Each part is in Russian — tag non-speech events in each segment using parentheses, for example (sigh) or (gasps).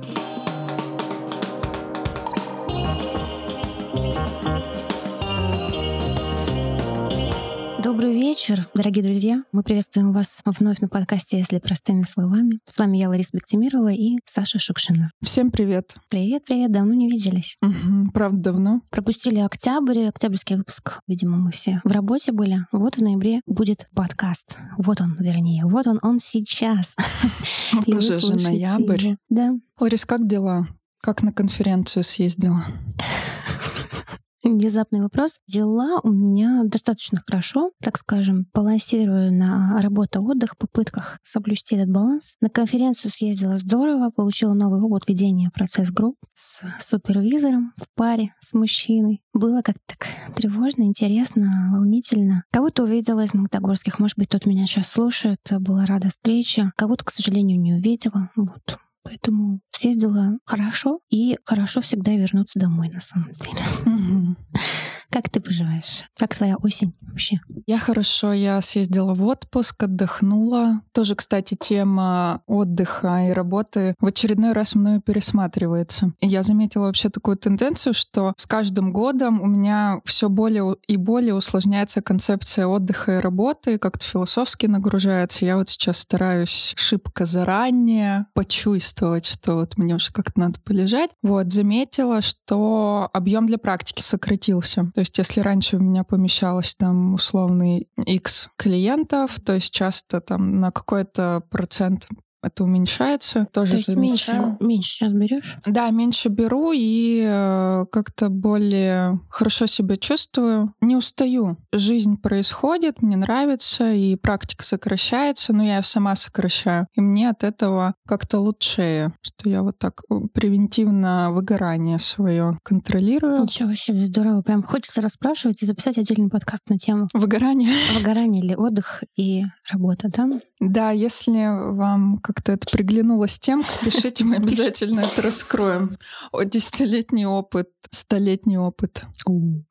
Thank you. Добрый вечер, дорогие друзья. Мы приветствуем вас вновь на подкасте «Если простыми словами». С вами я, Лариса Бектимирова и Саша Шукшина. Всем привет. Привет, привет. Давно не виделись. Угу, правда, давно. Пропустили октябрь, октябрьский выпуск. Видимо, мы все в работе были. Вот в ноябре будет подкаст. Вот он, вернее. Вот он, он сейчас. (laughs) Уже же ноябрь. Да. Ларис, как дела? Как на конференцию съездила? Внезапный вопрос. Дела у меня достаточно хорошо, так скажем, балансирую на работа-отдых, попытках соблюсти этот баланс. На конференцию съездила здорово, получила новый опыт ведения процесс-групп с супервизором в паре с мужчиной. Было как-то так тревожно, интересно, волнительно. Кого-то увидела из Магнитогорских, может быть, тот меня сейчас слушает, была рада встрече. Кого-то, к сожалению, не увидела. Вот. Поэтому съездила хорошо, и хорошо всегда вернуться домой, на самом деле. Как ты поживаешь? Как твоя осень вообще? Я хорошо, я съездила в отпуск, отдохнула. Тоже, кстати, тема отдыха и работы в очередной раз мною пересматривается. И я заметила вообще такую тенденцию, что с каждым годом у меня все более и более усложняется концепция отдыха и работы, как-то философски нагружается. Я вот сейчас стараюсь шибко заранее почувствовать, что вот мне уже как-то надо полежать. Вот, заметила, что объем для практики сократился. То есть если раньше у меня помещалось там условный X клиентов, то есть часто там на какой-то процент это уменьшается. Тоже То есть меньше, меньше сейчас берешь? Да, меньше беру и э, как-то более хорошо себя чувствую. Не устаю. Жизнь происходит, мне нравится, и практика сокращается, но я сама сокращаю. И мне от этого как-то лучше, что я вот так превентивно выгорание свое контролирую. Ничего себе, здорово. Прям хочется расспрашивать и записать отдельный подкаст на тему. Выгорание. Выгорание или отдых и работа, да? Да, если вам как-то это приглянулось тем, (laughs) пишите, мы обязательно это раскроем. О, десятилетний опыт, столетний опыт,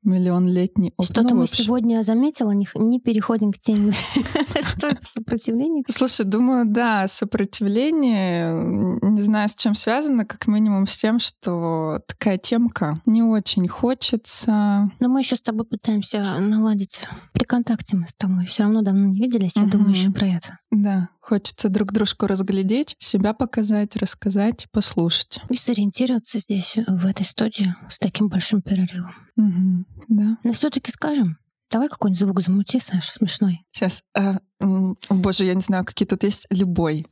миллионлетний опыт. Что-то ну, мы сегодня заметила, не, не переходим к теме. (laughs) Что это сопротивление? Слушай, думаю, да, сопротивление, не знаю, с чем связано, как минимум с тем, что такая темка не очень хочется. Но мы еще с тобой пытаемся наладить при контакте мы с тобой. Все равно давно не виделись, я думаю, еще про это. Да, хочется друг дружку разглядеть, себя показать, рассказать, послушать. И сориентироваться здесь, в этой студии, с таким большим перерывом. Угу, да. Но все-таки скажем, Давай какой-нибудь звук замути, Саша, смешной. Сейчас. А, боже, я не знаю, какие тут есть. Любой.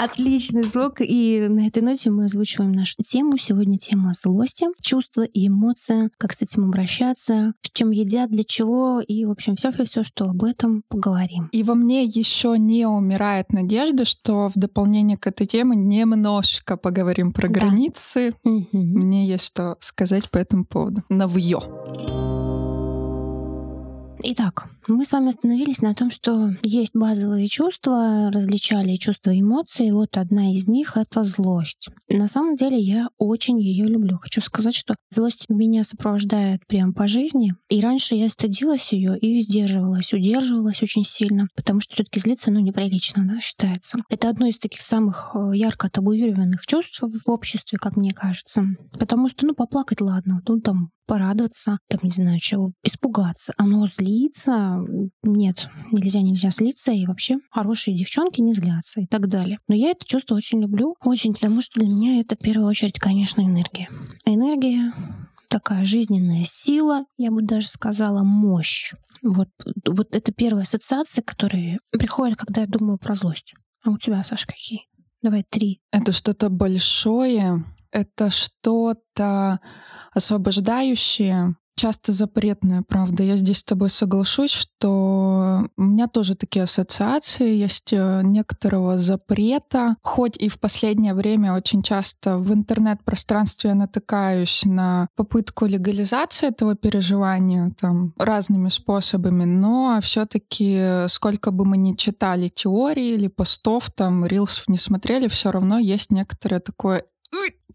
Отличный звук. И на этой ноте мы озвучиваем нашу тему. Сегодня тема злости, чувства и эмоции, как с этим обращаться, с чем едят, для чего, и, в общем, все все что об этом поговорим. И во мне еще не умирает надежда, что в дополнение к этой теме немножко поговорим про да. границы. Угу. Мне есть что сказать по этому поводу. Навье. Итак, мы с вами остановились на том, что есть базовые чувства, различали чувства и эмоции. Вот одна из них — это злость. На самом деле я очень ее люблю. Хочу сказать, что злость меня сопровождает прямо по жизни. И раньше я стыдилась ее и сдерживалась, удерживалась очень сильно, потому что все таки злиться, ну, неприлично, да, считается. Это одно из таких самых э, ярко табуированных чувств в обществе, как мне кажется. Потому что, ну, поплакать ладно, ну, там, порадоваться, там, не знаю, чего, испугаться. Оно злится, нет, нельзя, нельзя слиться, и вообще хорошие девчонки не злятся и так далее. Но я это чувство очень люблю, очень, потому что для меня это в первую очередь, конечно, энергия. Энергия такая жизненная сила, я бы даже сказала, мощь. Вот, вот это первая ассоциация, которая приходит, когда я думаю про злость. А у тебя, Саш, какие? Давай три. Это что-то большое, это что-то освобождающее, часто запретная, правда. Я здесь с тобой соглашусь, что у меня тоже такие ассоциации есть э, некоторого запрета. Хоть и в последнее время очень часто в интернет-пространстве я натыкаюсь на попытку легализации этого переживания там разными способами, но все-таки сколько бы мы ни читали теории или постов, там, рилсов не смотрели, все равно есть некоторое такое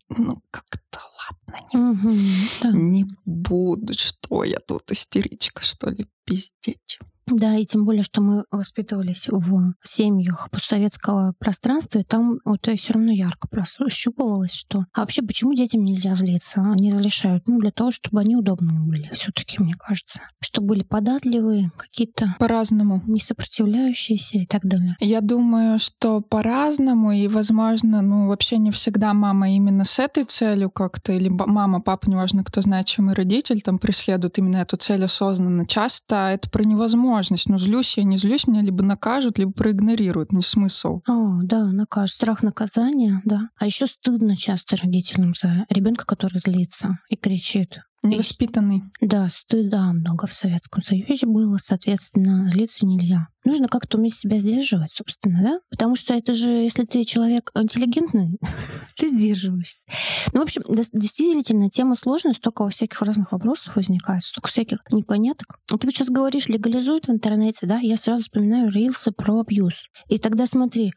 ну как-то ладно, не, угу, да. не буду, что я тут истеричка, что ли, пиздеть. Да, и тем более, что мы воспитывались в семьях постсоветского пространства, и там вот все равно ярко прощупывалось, что... А вообще, почему детям нельзя злиться? Они разрешают. Ну, для того, чтобы они удобные были все таки мне кажется. Чтобы были податливые, какие-то... По-разному. Не сопротивляющиеся и так далее. Я думаю, что по-разному, и, возможно, ну, вообще не всегда мама именно с этой целью как-то, или мама, папа, неважно, кто значимый родитель, там преследует именно эту цель осознанно. Часто это про невозможно возможность. Ну, злюсь я, не злюсь, меня либо накажут, либо проигнорируют. Не смысл. О, да, накажут. Страх наказания, да. А еще стыдно часто родителям за ребенка, который злится и кричит. Невоспитанный. Да, стыда много в Советском Союзе было, соответственно, злиться нельзя. Нужно как-то уметь себя сдерживать, собственно, да? Потому что это же, если ты человек интеллигентный, (laughs) ты сдерживаешься. Ну, в общем, действительно, тема сложная, столько во всяких разных вопросов возникает, столько всяких непоняток. Ты вот сейчас говоришь, легализуют в интернете, да? Я сразу вспоминаю рилсы про абьюз. И тогда смотри,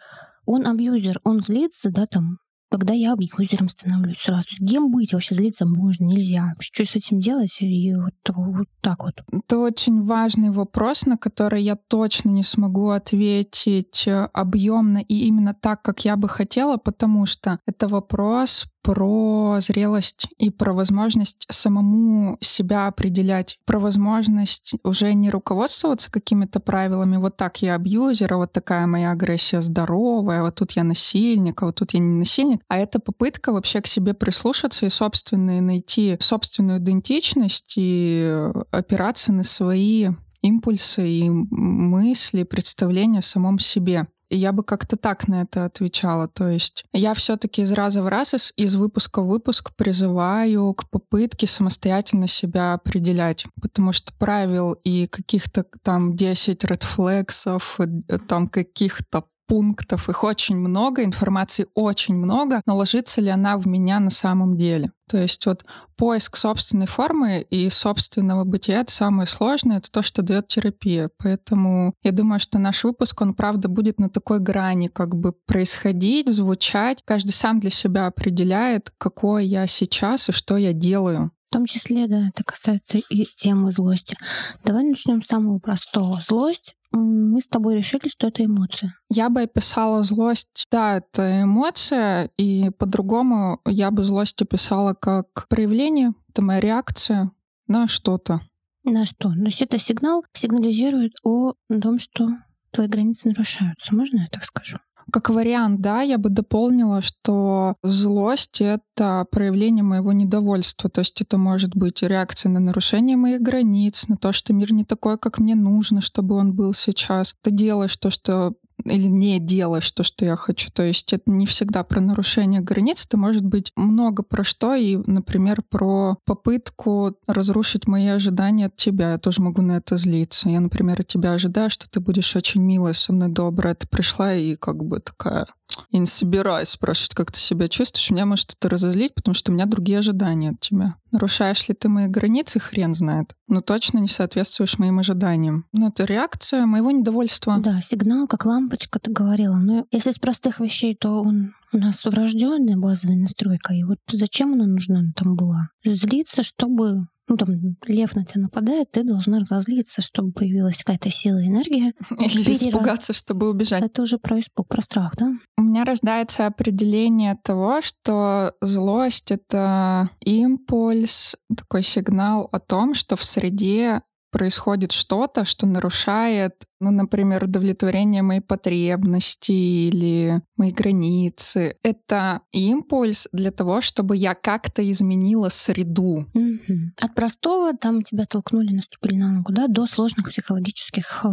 он абьюзер, он злится, да, там, Тогда я абьюзером становлюсь сразу. Кем быть вообще злиться можно, нельзя. Что с этим делать? И вот, вот так вот. Это очень важный вопрос, на который я точно не смогу ответить объемно и именно так, как я бы хотела, потому что это вопрос про зрелость и про возможность самому себя определять, про возможность уже не руководствоваться какими-то правилами, вот так я абьюзер, а вот такая моя агрессия здоровая, вот тут я насильник, а вот тут я не насильник, а это попытка вообще к себе прислушаться и собственные найти собственную идентичность и опираться на свои импульсы и мысли, представления о самом себе я бы как-то так на это отвечала. То есть я все-таки из раза в раз, из, из выпуска в выпуск призываю к попытке самостоятельно себя определять. Потому что правил и каких-то там 10 редфлексов, э, там каких-то пунктов, их очень много, информации очень много, но ложится ли она в меня на самом деле? То есть вот поиск собственной формы и собственного бытия — это самое сложное, это то, что дает терапия. Поэтому я думаю, что наш выпуск, он правда будет на такой грани как бы происходить, звучать. Каждый сам для себя определяет, какой я сейчас и что я делаю. В том числе, да, это касается и темы злости. Давай начнем с самого простого. Злость мы с тобой решили, что это эмоция. Я бы описала злость, да, это эмоция, и по-другому я бы злость описала как проявление, это моя реакция на что-то. На что? То есть это сигнал сигнализирует о том, что твои границы нарушаются. Можно я так скажу? Как вариант, да, я бы дополнила, что злость — это проявление моего недовольства. То есть это может быть реакция на нарушение моих границ, на то, что мир не такой, как мне нужно, чтобы он был сейчас. Ты делаешь то, что или не делаешь то, что я хочу. То есть это не всегда про нарушение границ, это может быть много про что, и, например, про попытку разрушить мои ожидания от тебя. Я тоже могу на это злиться. Я, например, от тебя ожидаю, что ты будешь очень милая, со мной добрая. Ты пришла и как бы такая я не собираюсь спрашивать, как ты себя чувствуешь. Меня может это разозлить, потому что у меня другие ожидания от тебя. Нарушаешь ли ты мои границы, хрен знает. Но точно не соответствуешь моим ожиданиям. Ну, это реакция моего недовольства. Да, сигнал, как лампочка, ты говорила. Но если из простых вещей, то он у нас врожденная базовая настройка. И вот зачем она нужна там была? Злиться, чтобы ну, там, лев на тебя нападает, ты должна разозлиться, чтобы появилась какая-то сила и энергия. (laughs) Или Перераз... испугаться, чтобы убежать. Это уже про испуг, про страх, да? У меня рождается определение того, что злость — это импульс, такой сигнал о том, что в среде происходит что-то, что нарушает ну, например, удовлетворение моей потребности или мои границы. Это импульс для того, чтобы я как-то изменила среду. Mm-hmm. От простого там тебя толкнули, наступили на ногу, да, до сложных психологических э,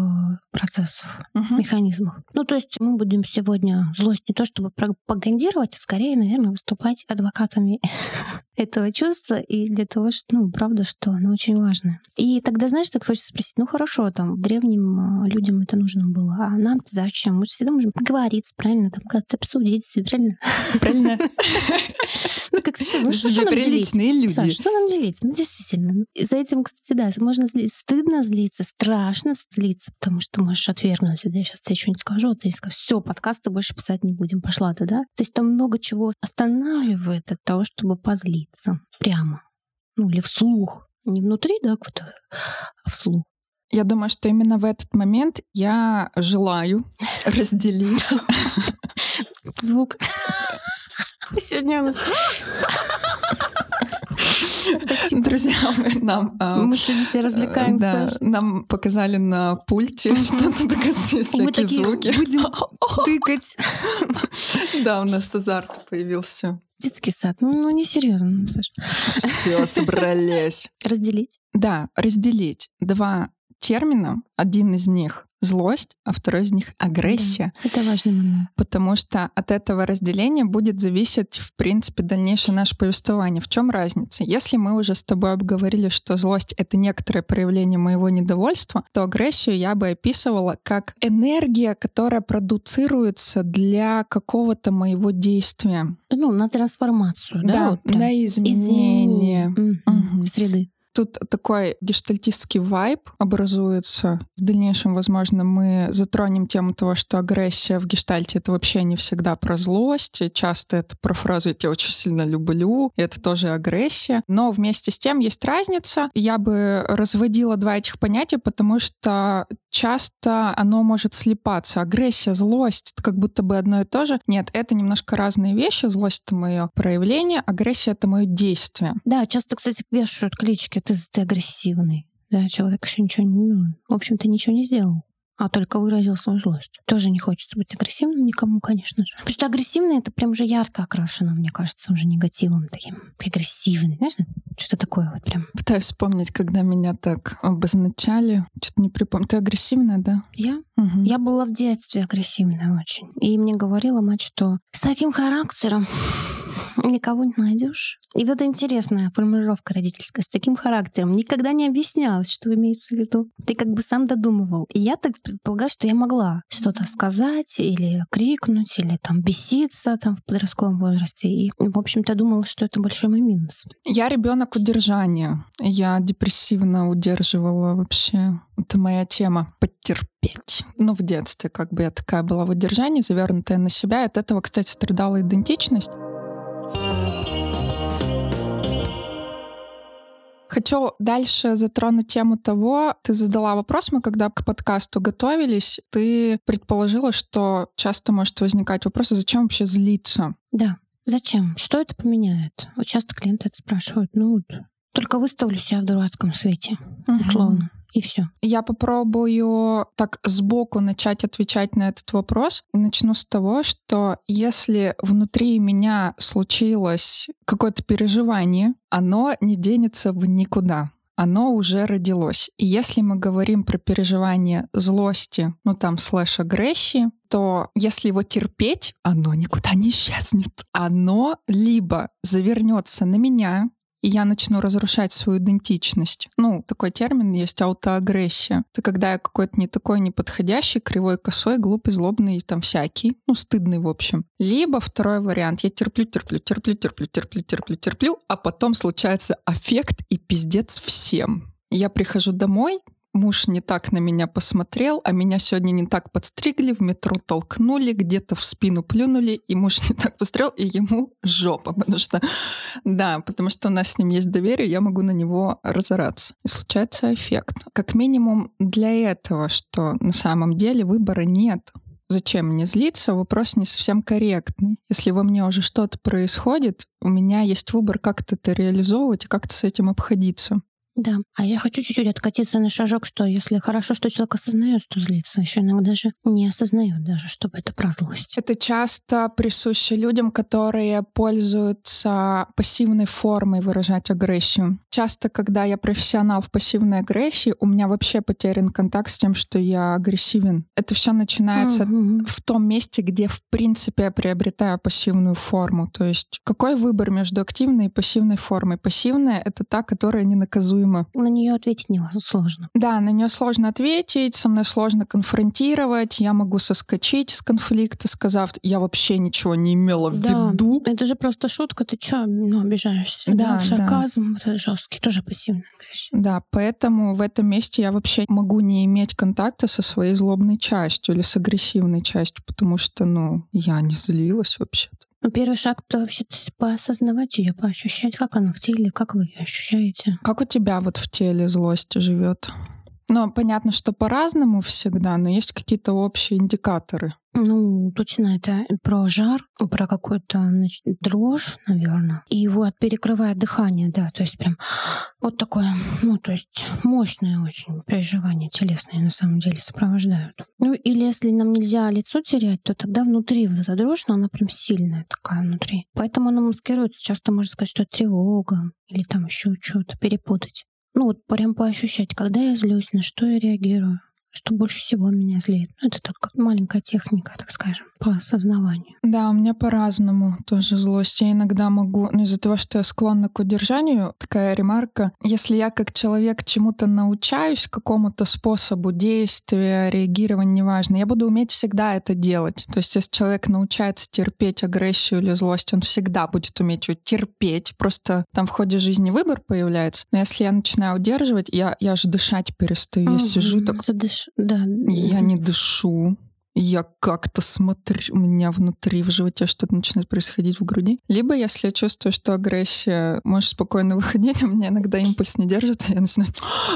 процессов, mm-hmm. механизмов. Ну, то есть мы будем сегодня злость не то чтобы пропагандировать, а скорее, наверное, выступать адвокатами (laughs) этого чувства и для того, что, ну, правда, что оно очень важно. И тогда, знаешь, так хочется спросить, ну, хорошо, там, в древнем э, людям это нужно было. А нам зачем? Мы всегда можем поговорить, правильно, там как-то обсудить, правильно? (laughs) Правильно. (laughs) Ну, как ну, что, приличные люди. что нам делить? Ну, действительно. За этим, кстати, да, можно. Стыдно злиться, страшно злиться, потому что можешь отвергнуть. Я сейчас тебе что-нибудь скажу, а ты скажешь, все, подкасты больше писать не будем, пошла ты, да? То есть там много чего останавливает от того, чтобы позлиться прямо. Ну, или вслух. Не внутри, да, какой-то, а вслух. Я думаю, что именно в этот момент я желаю (laughs) разделить звук. (laughs) Сегодня у нас (laughs) Друзья, мы нам... А, мы сегодня все развлекаемся. Да, нам показали на пульте что-то такое, всякие звуки. будем тыкать. Да, у нас азарт появился. Детский сад. Ну, ну не серьезно, Саша. Все, собрались. Разделить? Да, разделить. Два термина. Один из них злость, а второй из них агрессия. Да, это важный момент. Потому что от этого разделения будет зависеть, в принципе, дальнейшее наше повествование. В чем разница? Если мы уже с тобой обговорили, что злость — это некоторое проявление моего недовольства, то агрессию я бы описывала как энергия, которая продуцируется для какого-то моего действия. Ну, на трансформацию, да? Да, вот на изменение. изменение. Угу. Среды. Тут такой гештальтистский вайб образуется. В дальнейшем, возможно, мы затронем тему того, что агрессия в гештальте — это вообще не всегда про злость. Часто это про фразу «я тебя очень сильно люблю», и это тоже агрессия. Но вместе с тем есть разница. Я бы разводила два этих понятия, потому что часто оно может слипаться. Агрессия, злость — это как будто бы одно и то же. Нет, это немножко разные вещи. Злость — это мое проявление, агрессия — это мое действие. Да, часто, кстати, вешают клички ты, ты агрессивный. Да, человек еще ничего, ну, в общем-то, ничего не сделал а только выразил свою злость. Тоже не хочется быть агрессивным никому, конечно же. Потому что агрессивный — это прям уже ярко окрашено, мне кажется, уже негативом таким. Ты агрессивный, знаешь, что такое вот прям. Пытаюсь вспомнить, когда меня так обозначали. Что-то не припомню. Ты агрессивная, да? Я? Угу. Я была в детстве агрессивная очень. И мне говорила мать, что с таким характером никого не найдешь. И вот интересная формулировка родительская с таким характером. Никогда не объяснялась, что имеется в виду. Ты как бы сам додумывал. И я так предполагаю, что я могла что-то сказать или крикнуть, или там беситься там в подростковом возрасте. И, в общем-то, думала, что это большой мой минус. Я ребенок удержания. Я депрессивно удерживала вообще. Это моя тема — потерпеть. Ну, в детстве как бы я такая была в удержании, завернутая на себя. От этого, кстати, страдала идентичность. Хочу дальше затронуть тему того, ты задала вопрос, мы когда к подкасту готовились, ты предположила, что часто может возникать вопрос, а зачем вообще злиться? Да. Зачем? Что это поменяет? Вот часто клиенты это спрашивают. Ну вот, только выставлю себя в дурацком свете, условно и все. Я попробую так сбоку начать отвечать на этот вопрос. Начну с того, что если внутри меня случилось какое-то переживание, оно не денется в никуда оно уже родилось. И если мы говорим про переживание злости, ну там слэш агрессии, то если его терпеть, оно никуда не исчезнет. Оно либо завернется на меня, и я начну разрушать свою идентичность. Ну, такой термин есть аутоагрессия. Это когда я какой-то не такой неподходящий, кривой, косой, глупый, злобный, там всякий, ну, стыдный, в общем. Либо второй вариант. Я терплю, терплю, терплю, терплю, терплю, терплю, терплю, а потом случается аффект и пиздец всем. Я прихожу домой, муж не так на меня посмотрел, а меня сегодня не так подстригли, в метро толкнули, где-то в спину плюнули, и муж не так посмотрел, и ему жопа, потому что, да, потому что у нас с ним есть доверие, я могу на него разораться. И случается эффект. Как минимум для этого, что на самом деле выбора нет. Зачем мне злиться? Вопрос не совсем корректный. Если во мне уже что-то происходит, у меня есть выбор, как это реализовывать и как-то с этим обходиться. Да. А я хочу чуть-чуть откатиться на шажок, что если хорошо, что человек осознает, что злится, еще иногда даже не осознает даже, чтобы это про злость. Это часто присуще людям, которые пользуются пассивной формой выражать агрессию. Часто, когда я профессионал в пассивной агрессии, у меня вообще потерян контакт с тем, что я агрессивен. Это все начинается mm-hmm. в том месте, где в принципе я приобретаю пассивную форму. То есть какой выбор между активной и пассивной формой? Пассивная — это та, которая не наказуема предсказуемо. На нее ответить не сложно. Да, на нее сложно ответить, со мной сложно конфронтировать. Я могу соскочить с конфликта, сказав, я вообще ничего не имела в да, виду. Это же просто шутка, ты что, ну, обижаешься? Да, да сарказм, да. это жесткий, тоже пассивный. Да, поэтому в этом месте я вообще могу не иметь контакта со своей злобной частью или с агрессивной частью, потому что, ну, я не злилась вообще-то. Ну, первый шаг — это вообще-то поосознавать ее, поощущать, как она в теле, как вы ее ощущаете. Как у тебя вот в теле злость живет? Ну, понятно, что по-разному всегда, но есть какие-то общие индикаторы. Ну, точно это про жар, про какую-то значит, дрожь, наверное. И вот перекрывает дыхание, да, то есть прям вот такое, ну, то есть мощное очень переживание телесное на самом деле сопровождают. Ну, или если нам нельзя лицо терять, то тогда внутри вот эта дрожь, но она прям сильная такая внутри. Поэтому она маскируется. Часто можно сказать, что это тревога или там еще что-то перепутать. Ну вот прям поощущать, когда я злюсь, на что я реагирую что больше всего меня злит. Ну, это так маленькая техника, так скажем, по осознаванию. Да, у меня по-разному тоже злость. Я иногда могу, ну, из-за того, что я склонна к удержанию, такая ремарка, если я как человек чему-то научаюсь, какому-то способу действия, реагирования, неважно, я буду уметь всегда это делать. То есть если человек научается терпеть агрессию или злость, он всегда будет уметь ее терпеть. Просто там в ходе жизни выбор появляется. Но если я начинаю удерживать, я, я аж дышать перестаю. Я сижу так... Задыш да. Я не дышу. Я как-то смотрю, у меня внутри, в животе что-то начинает происходить в груди. Либо, если я чувствую, что агрессия может спокойно (laughs) выходить, у меня иногда импульс не держится, я начинаю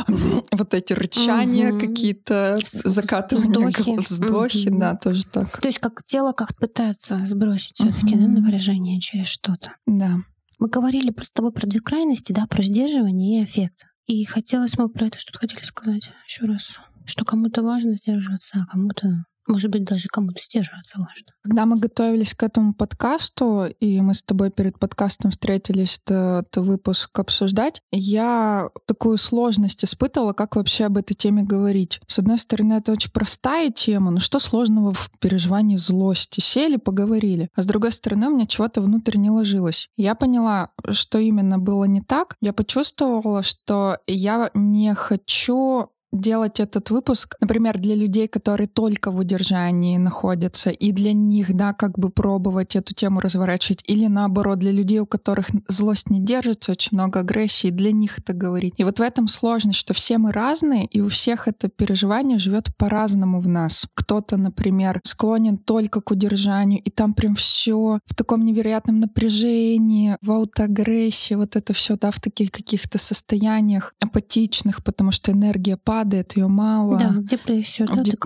(gasps) вот эти рычания угу. какие-то, закатывания, вздохи, вздохи угу. да, тоже так. То есть как тело как пытается сбросить все-таки угу. да, напряжение через что-то. Да. Мы говорили просто с тобой про две крайности, да, про сдерживание и эффект. И хотелось мы про это что-то хотели сказать еще раз что кому-то важно сдерживаться, а кому-то может быть, даже кому-то сдерживаться важно. Когда мы готовились к этому подкасту, и мы с тобой перед подкастом встретились этот выпуск обсуждать, я такую сложность испытывала, как вообще об этой теме говорить. С одной стороны, это очень простая тема, но что сложного в переживании злости? Сели, поговорили. А с другой стороны, у меня чего-то внутрь не ложилось. Я поняла, что именно было не так. Я почувствовала, что я не хочу делать этот выпуск, например, для людей, которые только в удержании находятся, и для них, да, как бы пробовать эту тему разворачивать, или наоборот, для людей, у которых злость не держится, очень много агрессии, для них это говорить. И вот в этом сложность, что все мы разные, и у всех это переживание живет по-разному в нас. Кто-то, например, склонен только к удержанию, и там прям все в таком невероятном напряжении, в аутоагрессии, вот это все, да, в таких каких-то состояниях апатичных, потому что энергия падает, падает, ее мало. Да, депрессию, да, Деп...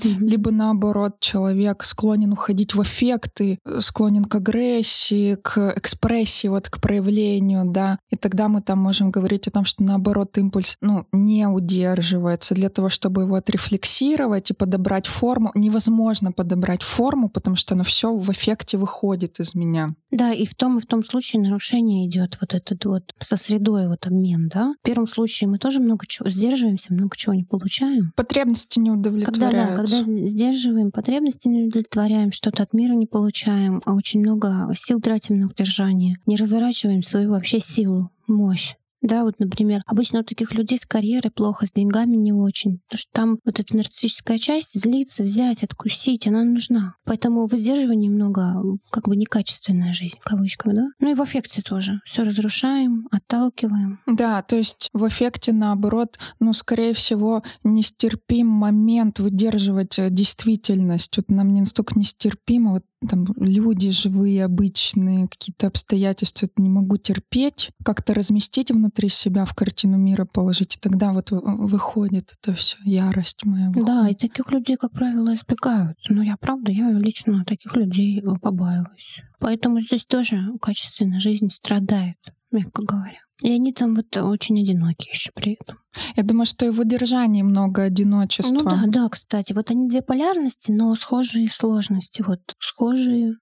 ты. Либо наоборот, человек склонен уходить в эффекты, склонен к агрессии, к экспрессии, вот к проявлению, да. И тогда мы там можем говорить о том, что наоборот импульс, ну, не удерживается. Для того, чтобы его отрефлексировать и подобрать форму, невозможно подобрать форму, потому что оно все в эффекте выходит из меня. Да, и в том и в том случае нарушение идет вот этот вот со средой вот обмен, да. В первом случае мы тоже много чего сдерживаемся, много чего не получаем. Потребности не удовлетворяются. Когда, да, когда сдерживаем потребности, не удовлетворяем, что-то от мира не получаем, а очень много сил тратим на удержание, не разворачиваем свою вообще силу, мощь. Да, вот, например, обычно у таких людей с карьерой плохо, с деньгами не очень. Потому что там вот эта нарциссическая часть злиться, взять, откусить, она нужна. Поэтому в издерживании много как бы некачественная жизнь, в кавычках, да? Ну и в эффекте тоже. Все разрушаем, отталкиваем. Да, то есть в эффекте наоборот, ну, скорее всего, нестерпим момент выдерживать э, действительность. Вот нам не настолько нестерпимо, вот там люди живые, обычные, какие-то обстоятельства, это не могу терпеть, как-то разместить внутри себя в картину мира положить, и тогда вот выходит это все, ярость моя. Выходит. Да, и таких людей, как правило, избегают. Но я правда, я лично таких людей побаиваюсь. Поэтому здесь тоже качественная жизнь страдает, мягко говоря. И они там вот очень одинокие еще при этом. Я думаю, что и в удержании много одиночества. Ну да, да, кстати. Вот они две полярности, но схожие сложности. Вот схожие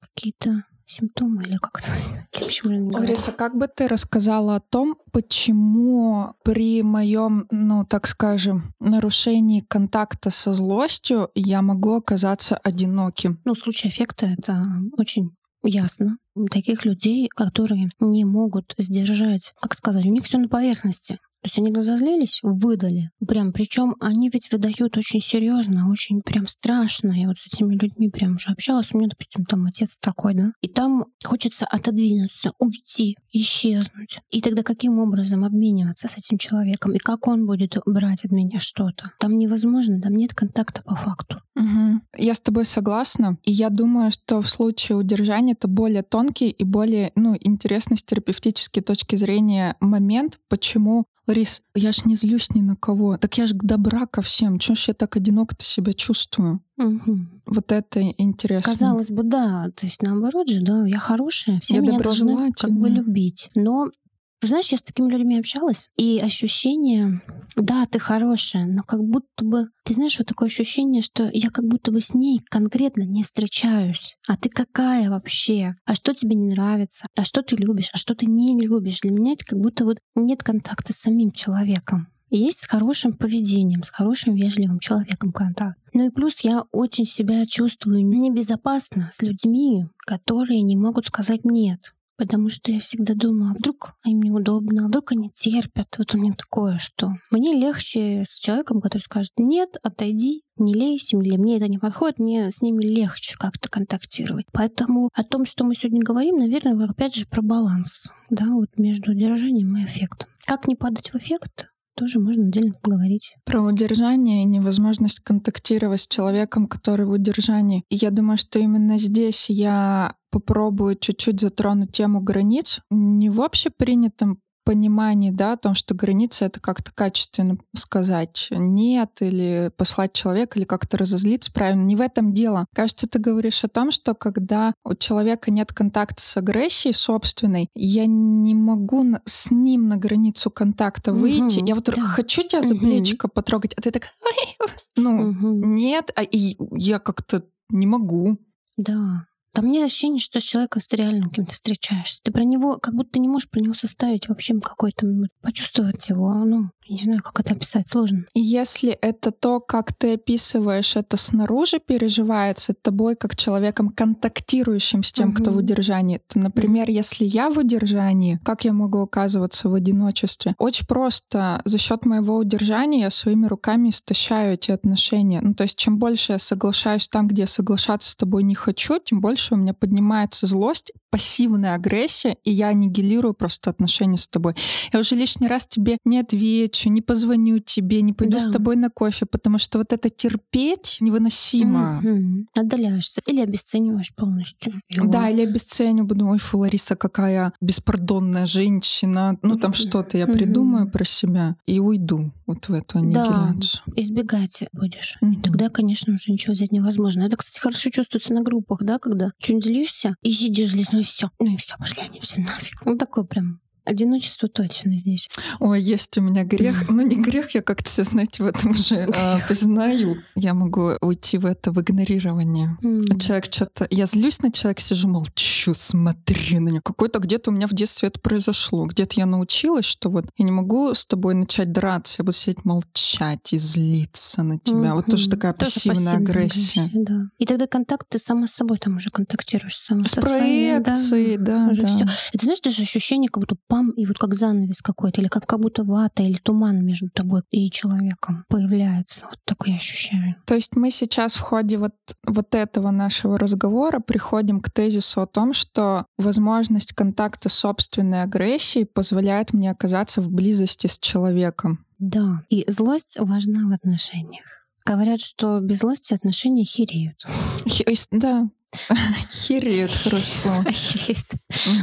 какие-то симптомы или как это? Лариса, как бы ты рассказала о том, почему при моем, ну так скажем, нарушении контакта со злостью я могу оказаться одиноким? Ну, случай эффекта это очень ясно. Таких людей, которые не могут сдержать, как сказать, у них все на поверхности. То есть они разозлились, выдали. Прям, причем они ведь выдают очень серьезно, очень прям страшно. Я вот с этими людьми прям уже общалась. У меня, допустим, там отец такой, да. И там хочется отодвинуться, уйти, исчезнуть. И тогда каким образом обмениваться с этим человеком? И как он будет брать от меня что-то? Там невозможно, там нет контакта по факту. Угу. Я с тобой согласна. И я думаю, что в случае удержания это более тонкий и более ну, интересный с терапевтической точки зрения момент, почему Ларис, я ж не злюсь ни на кого. Так я ж добра ко всем. Чего ж я так одиноко-то себя чувствую? Угу. Вот это интересно. Казалось бы, да. То есть наоборот же, да, я хорошая, все я меня должны как бы любить. Но знаешь, я с такими людьми общалась, и ощущение, да, ты хорошая, но как будто бы, ты знаешь, вот такое ощущение, что я как будто бы с ней конкретно не встречаюсь. А ты какая вообще? А что тебе не нравится? А что ты любишь? А что ты не любишь? Для меня это как будто вот нет контакта с самим человеком. есть с хорошим поведением, с хорошим вежливым человеком контакт. Ну и плюс я очень себя чувствую небезопасно с людьми, которые не могут сказать «нет». Потому что я всегда думаю, а вдруг им неудобно, а вдруг они терпят. Вот у меня такое, что мне легче с человеком, который скажет, нет, отойди, не лезь, для меня это не подходит, мне с ними легче как-то контактировать. Поэтому о том, что мы сегодня говорим, наверное, опять же про баланс, да, вот между удержанием и эффектом. Как не падать в эффект? Тоже можно отдельно поговорить. Про удержание и невозможность контактировать с человеком, который в удержании. И я думаю, что именно здесь я попробую чуть-чуть затронуть тему границ. Не в общепринятом понимании, да, о том, что граница — это как-то качественно сказать «нет» или послать человека, или как-то разозлиться правильно. Не в этом дело. Кажется, ты говоришь о том, что когда у человека нет контакта с агрессией собственной, я не могу с ним на границу контакта выйти. Угу, я вот да. хочу тебя за плечико угу. потрогать, а ты так ну, угу. нет, а и я как-то не могу. Да. Там нет ощущения, что с человеком с реальным кем-то встречаешься. Ты про него, как будто не можешь про него составить вообще какой-то, почувствовать его, ну, я не знаю, как это описать, сложно. И если это то, как ты описываешь, это снаружи переживается тобой как человеком, контактирующим с тем, угу. кто в удержании, то, например, если я в удержании, как я могу оказываться в одиночестве? Очень просто. За счет моего удержания я своими руками истощаю эти отношения. Ну, то есть, чем больше я соглашаюсь там, где я соглашаться с тобой не хочу, тем больше у меня поднимается злость, пассивная агрессия, и я аннигилирую просто отношения с тобой. Я уже лишний раз тебе не отвечу, не позвоню тебе, не пойду да. с тобой на кофе, потому что вот это терпеть невыносимо. Mm-hmm. Отдаляешься или обесцениваешь полностью. Его. Да, или обесцениваю, буду, ой, фу, Лариса, какая беспардонная женщина. Ну, там что-то я придумаю mm-hmm. про себя и уйду вот в эту аннигиляцию. Да, избегать будешь. Mm-hmm. И тогда, конечно, уже ничего взять невозможно. Это, кстати, хорошо чувствуется на группах, да, когда что-нибудь злишься и сидишь здесь, ну и все. Ну и все, пошли они все нафиг. Ну такой прям Одиночество точно здесь. Ой, есть у меня грех. Ну, не грех, я как-то, все, знаете, в этом уже а, признаю. Я могу уйти в это, в игнорирование. Mm. Человек что-то... Я злюсь на человека, сижу, молчу, смотрю на него. Какой-то где-то у меня в детстве это произошло. Где-то я научилась, что вот я не могу с тобой начать драться, я буду сидеть молчать и злиться на тебя. Mm-hmm. Вот тоже такая тоже пассивная, агрессия. агрессия да. И тогда контакт ты сама с собой там уже контактируешь. Сама с проекцией, да. да, да. Всё. Это знаешь, даже ощущение, как будто пам, и вот как занавес какой-то, или как, как будто вата или туман между тобой и человеком появляется. Вот такое ощущение. То есть мы сейчас в ходе вот, вот этого нашего разговора приходим к тезису о том, что возможность контакта с собственной агрессией позволяет мне оказаться в близости с человеком. Да, и злость важна в отношениях. Говорят, что без злости отношения хереют. Да, (laughs) Хереет, хорошее (laughs) слово.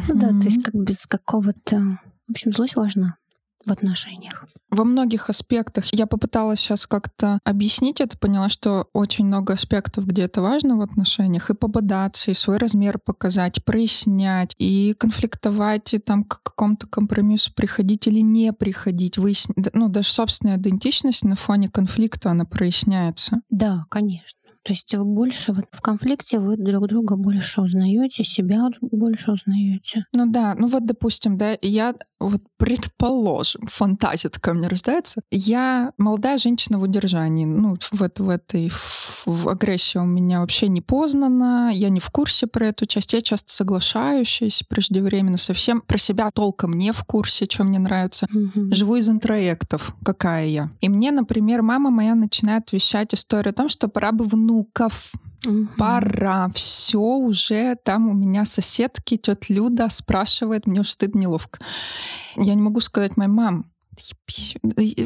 Ну да, то есть как без какого-то в общем, злость важна в отношениях. Во многих аспектах. Я попыталась сейчас как-то объяснить это, поняла, что очень много аспектов, где это важно в отношениях, и пободаться, и свой размер показать, прояснять, и конфликтовать, и там к какому-то компромиссу приходить или не приходить, выяснить. Ну, даже собственная идентичность на фоне конфликта, она проясняется. Да, конечно. То есть вы больше вот в конфликте вы друг друга больше узнаете, себя больше узнаете. Ну да, ну вот допустим, да, я вот предположим, фантазия такая у меня рождается. Я молодая женщина в удержании. Ну, в, в этой в, в агрессии у меня вообще не познана, я не в курсе про эту часть. Я часто соглашающаяся преждевременно совсем. Про себя толком не в курсе, что мне нравится. Mm-hmm. Живу из интроектов, какая я. И мне, например, мама моя начинает вещать историю о том, что пора бы внуков Угу. Пора, все уже там у меня соседки, тетя Люда спрашивает, мне уже стыдно, неловко. Я не могу сказать моей мам,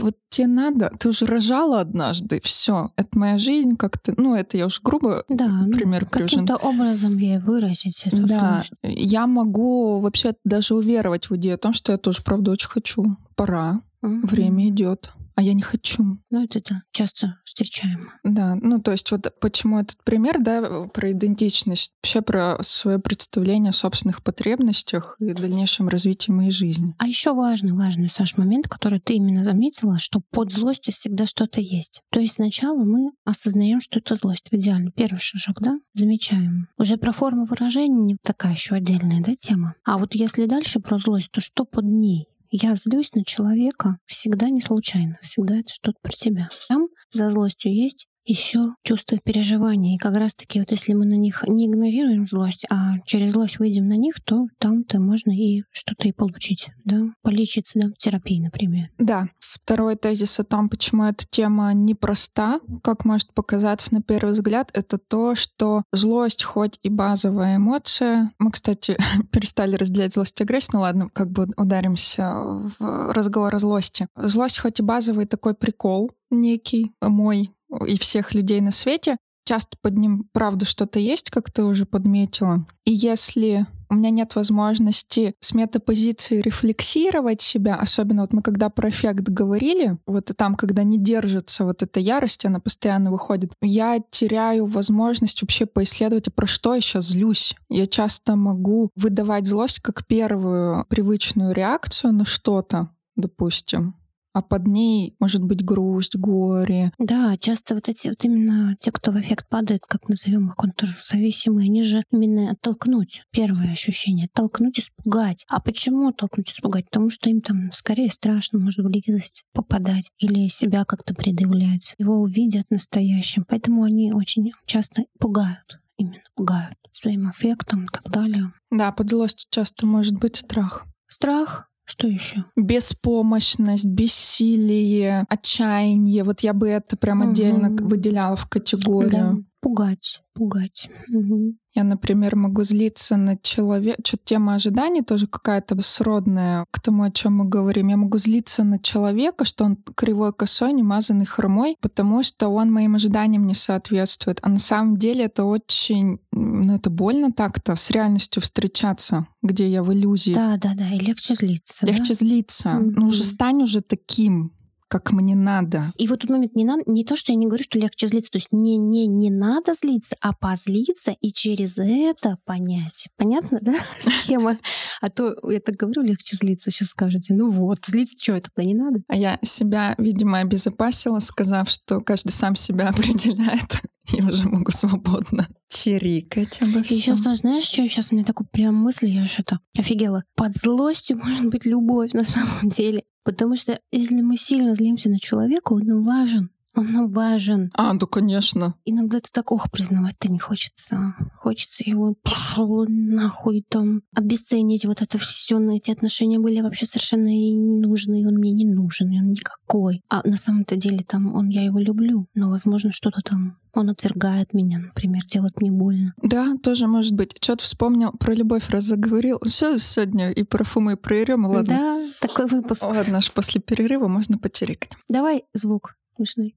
вот тебе надо, ты уже рожала однажды, все, это моя жизнь, как-то, ну, это я уж грубо, да, например, ну, каким-то образом ей выразить это. Да, я могу вообще даже уверовать в идею о том, что я тоже, правда, очень хочу, пора, Мгм. время идет, а я не хочу. Ну, это да, часто встречаемо. Да, ну то есть вот почему этот пример, да, про идентичность, вообще про свое представление о собственных потребностях и дальнейшем развитии моей жизни. А еще важный, важный, Саш, момент, который ты именно заметила, что под злостью всегда что-то есть. То есть сначала мы осознаем, что это злость в идеале. Первый шажок, да? Замечаем. Уже про форму выражения не такая еще отдельная, да, тема. А вот если дальше про злость, то что под ней? Я злюсь на человека всегда не случайно, всегда это что-то про тебя. Там за злостью есть еще чувство переживания. И как раз-таки вот если мы на них не игнорируем злость, а через злость выйдем на них, то там-то можно и что-то и получить, да, полечиться, да, терапии, например. Да, второй тезис о том, почему эта тема непроста, как может показаться на первый взгляд, это то, что злость хоть и базовая эмоция. Мы, кстати, (laughs) перестали разделять злость и агрессию, ну ладно, как бы ударимся в разговор о злости. Злость хоть и базовый такой прикол некий, мой и всех людей на свете. Часто под ним, правда, что-то есть, как ты уже подметила. И если у меня нет возможности с метапозиции рефлексировать себя, особенно вот мы когда про эффект говорили, вот там, когда не держится вот эта ярость, она постоянно выходит, я теряю возможность вообще поисследовать, а про что я сейчас злюсь. Я часто могу выдавать злость как первую привычную реакцию на что-то, допустим, а под ней может быть грусть, горе. Да, часто вот эти вот именно те, кто в эффект падает, как назовем их контрзависимые, они же именно оттолкнуть. Первое ощущение. Оттолкнуть, испугать. А почему оттолкнуть, испугать? Потому что им там скорее страшно, может, в близость попадать или себя как-то предъявлять. Его увидят настоящим. Поэтому они очень часто пугают. Именно пугают своим эффектом и так далее. Да, под часто может быть страх. Страх, что еще? Беспомощность, бессилие, отчаяние. Вот я бы это прям Мгм. отдельно выделяла в категорию. Да, пугать, пугать. Мгм. Я, например, могу злиться на человека. Что-то тема ожиданий тоже какая-то сродная к тому, о чем мы говорим. Я могу злиться на человека, что он кривой, косой, не мазанный, хромой, потому что он моим ожиданиям не соответствует. А на самом деле это очень... Ну, это больно так-то с реальностью встречаться, где я в иллюзии. Да, да, да. И легче злиться. да? Легче злиться. Ну, уже стань уже таким, как мне надо. И вот тут момент не надо, не то, что я не говорю, что легче злиться, то есть не, не, не надо злиться, а позлиться и через это понять. Понятно, да, (laughs) схема? А то я так говорю, легче злиться, сейчас скажете, ну вот, злиться что, тогда не надо? А я себя, видимо, обезопасила, сказав, что каждый сам себя (laughs) определяет. (laughs) Я уже могу свободно чирикать обо И всем. сейчас, знаешь, что сейчас у меня такой прям мысль, я что-то офигела. Под злостью может быть любовь на самом деле. Потому что если мы сильно злимся на человека, он нам важен. Он нам важен. А, ну, конечно. Иногда ты так, ох, признавать-то не хочется. Хочется его пошел нахуй там обесценить вот это все, на эти отношения были вообще совершенно и не нужны, и он мне не нужен, и он никакой. А на самом-то деле там он, я его люблю, но, возможно, что-то там он отвергает меня, например, делает мне больно. Да, тоже может быть. Что-то вспомнил про любовь, раз заговорил. Все сегодня и про фумы, и про Ерему. Ладно. Да, такой выпуск. Ладно, аж после перерыва можно почирикать. Давай звук смешной.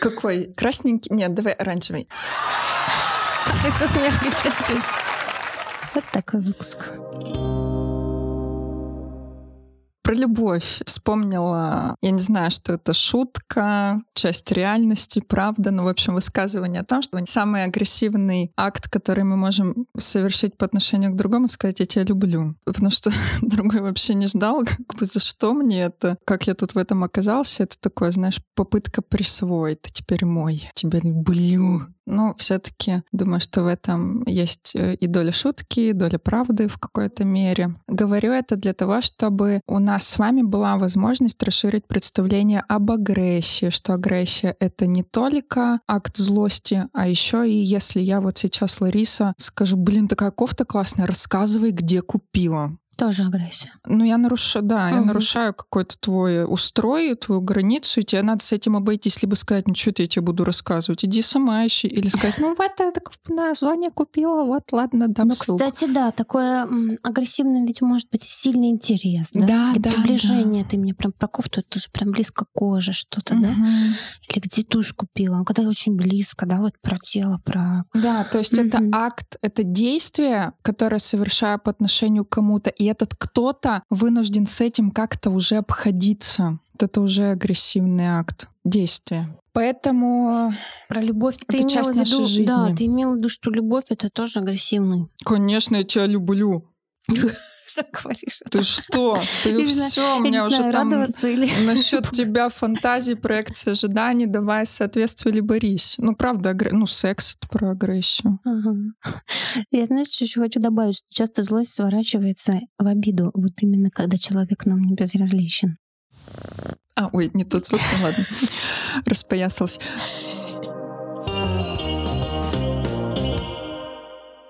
Какой? Красненький? Нет, давай оранжевый. Ты со смехом сейчас. Вот такой выпуск. Про любовь вспомнила, я не знаю, что это шутка, часть реальности, правда, но, в общем, высказывание о том, что самый агрессивный акт, который мы можем совершить по отношению к другому, сказать «я тебя люблю». Потому что (laughs) другой вообще не ждал, как бы за что мне это, как я тут в этом оказался. Это такое, знаешь, попытка присвоить. Ты теперь мой, тебя люблю. Ну, все-таки думаю, что в этом есть э, и доля шутки, и доля правды в какой-то мере. Говорю это для того, чтобы у нас с вами была возможность расширить представление об агрессии, что агрессия — это не только акт злости, а еще и если я вот сейчас, Лариса, скажу, блин, такая кофта классная, рассказывай, где купила. Тоже агрессия. Ну, я нарушаю, да, я Мгм. нарушаю какой-то твой устрой, твою границу, и тебе надо с этим обойтись. Либо сказать, ну, что я тебе буду рассказывать, иди сама ищи. Или сказать, ну, вот это название купила, вот, ладно, дам Ну, ссылку. кстати, да, такое агрессивное ведь может быть сильный интерес, да? Да, Или да, приближение. Ты мне прям про кофту, это же прям близко к коже что-то, да? Мгм. Или где тушь купила. Когда очень близко, да, вот про тело, про... Да, то есть это Мгм. акт, это действие, которое совершаю по отношению к кому-то, и этот кто-то вынужден с этим как-то уже обходиться. Вот это уже агрессивный акт действия. Поэтому про любовь это ты часть нашей виду, жизни. Да, ты имел в виду, что любовь это тоже агрессивный. Конечно, я тебя люблю. (laughs) говоришь. Ты что? Ты все, у меня уже там или... (laughs) насчет тебя фантазии, проекции ожиданий, давай соответствие или борись. Ну, правда, ну, секс — это про агрессию. Ага. (laughs) Я, знаешь, что еще хочу добавить, что часто злость сворачивается в обиду, вот именно когда человек нам не безразличен. А, ой, не тот звук, ну ладно. Распоясалась.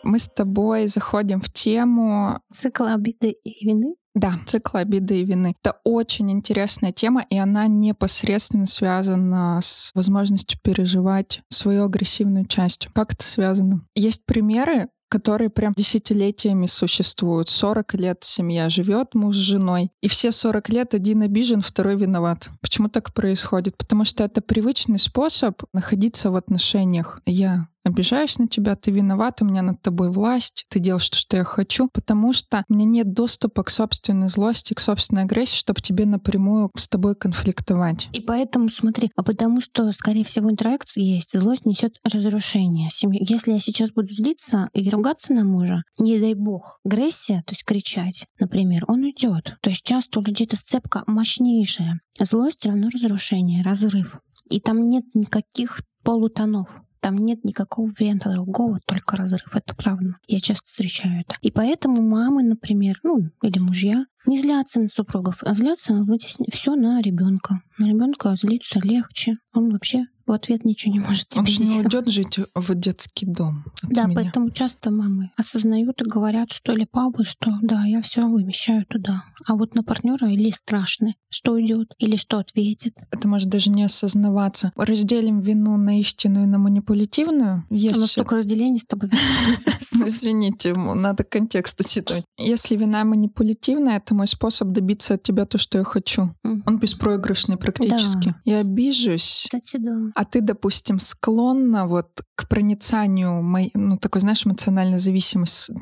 Мы с тобой заходим в тему... Цикла обиды и вины? Да, цикл обиды и вины. Это очень интересная тема, и она непосредственно связана с возможностью переживать свою агрессивную часть. Как это связано? Есть примеры, которые прям десятилетиями существуют. 40 лет семья живет, муж с женой, и все 40 лет один обижен, второй виноват. Почему так происходит? Потому что это привычный способ находиться в отношениях. Я обижаюсь на тебя, ты виноват, у меня над тобой власть, ты делаешь то, что я хочу, потому что у меня нет доступа к собственной злости, к собственной агрессии, чтобы тебе напрямую с тобой конфликтовать. И поэтому смотри, а потому что, скорее всего, интеракция есть, злость несет разрушение семьи. Если я сейчас буду злиться и ругаться на мужа, не дай бог, агрессия, то есть кричать, например, он уйдет. То есть часто у людей эта сцепка мощнейшая. Злость равно разрушение, разрыв. И там нет никаких полутонов. Там нет никакого варианта другого, только разрыв. Это правда. Я часто встречаю это. И поэтому мамы, например, ну, или мужья, не злятся на супругов, а злятся вытесни... все на ребенка. На ребенка злиться легче. Он вообще в ответ ничего не может тебе Он же не уйдет жить в детский дом. да, меня. поэтому часто мамы осознают и говорят, что или папы, что да, я все вымещаю туда. А вот на партнера или страшно, что уйдет, или что ответит. Это может даже не осознаваться. Разделим вину на истинную и на манипулятивную. Есть У нас столько разделений с тобой. (laughs) Извините, надо контекст учитывать. Если вина манипулятивная, это мой способ добиться от тебя то, что я хочу. Он беспроигрышный практически. Я обижусь. Кстати, да а ты, допустим, склонна вот к проницанию, моей, ну, такой, знаешь, эмоциональной зависимости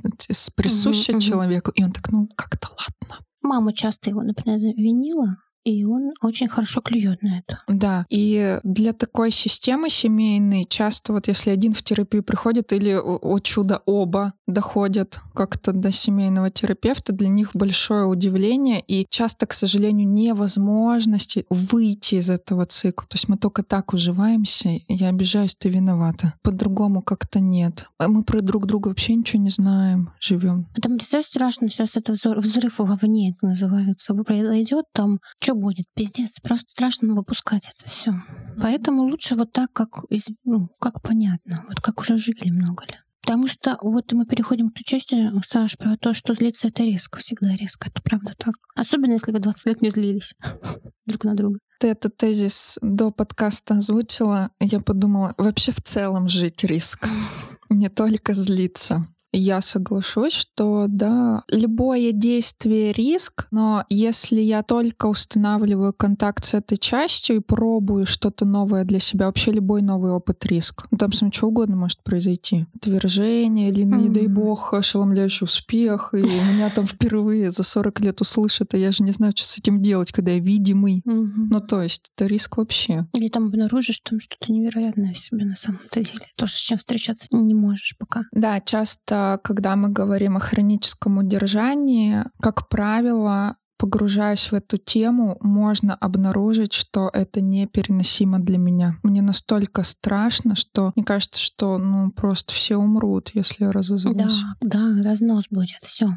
присуща угу, человеку, и он так, ну, как-то ладно. Мама часто его, например, винила, и он очень хорошо клюет на это. Да, и для такой системы семейной часто вот если один в терапию приходит или, о чудо, оба доходят как-то до семейного терапевта, для них большое удивление и часто, к сожалению, невозможности выйти из этого цикла. То есть мы только так уживаемся, я обижаюсь, ты виновата. По-другому как-то нет. А мы про друг друга вообще ничего не знаем, живем. Там, представляешь, страшно, сейчас это взрыв вовне это называется. Произойдет там что будет? Пиздец, просто страшно выпускать это все. Поэтому лучше вот так, как, ну, как понятно, вот как уже жили много лет. Потому что вот мы переходим к той части, Саш, про то, что злиться это резко, всегда резко, это правда так. Особенно, если вы 20 лет не злились (laughs) друг на друга. Ты этот тезис до подкаста озвучила, я подумала, вообще в целом жить риск, (laughs) не только злиться. Я соглашусь, что да, любое действие риск, но если я только устанавливаю контакт с этой частью и пробую что-то новое для себя, вообще любой новый опыт риск. Ну, там с что угодно может произойти. Отвержение или, не mm-hmm. дай бог, ошеломляющий успех, и меня там впервые за 40 лет услышат, а я же не знаю, что с этим делать, когда я видимый. Mm-hmm. Ну, то есть это риск вообще. Или там обнаружишь там что-то невероятное в себе на самом-то деле. То, с чем встречаться не можешь пока. Да, часто когда мы говорим о хроническом удержании, как правило, погружаясь в эту тему, можно обнаружить, что это непереносимо для меня. Мне настолько страшно, что мне кажется, что ну просто все умрут, если я разозлюсь. Да, да, разнос будет, все.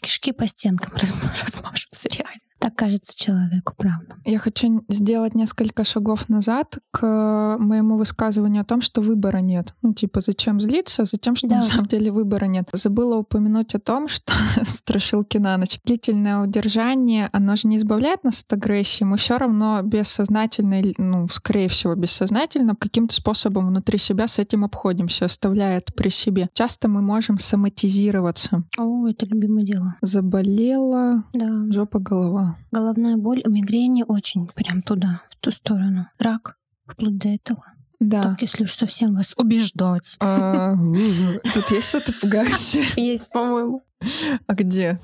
Кишки по стенкам (laughs) размажутся реально. Так кажется человеку, правда. Я хочу сделать несколько шагов назад к моему высказыванию о том, что выбора нет. Ну, типа, зачем злиться? Затем, что да. на самом деле выбора нет. Забыла упомянуть о том, (laughs) что страшилки на ночь. Длительное удержание, оно же не избавляет нас от агрессии. Мы все равно бессознательно, ну, скорее всего, бессознательно каким-то способом внутри себя с этим обходимся, оставляя это при себе. Часто мы можем соматизироваться. О, это любимое дело. Заболела, да. жопа, голова Головная боль у мигрени очень прям туда, в ту сторону. Рак, вплоть до этого. Да. Так, если уж совсем вас убеждать. А, (laughs) тут есть что-то пугающее? Есть, по-моему. А где?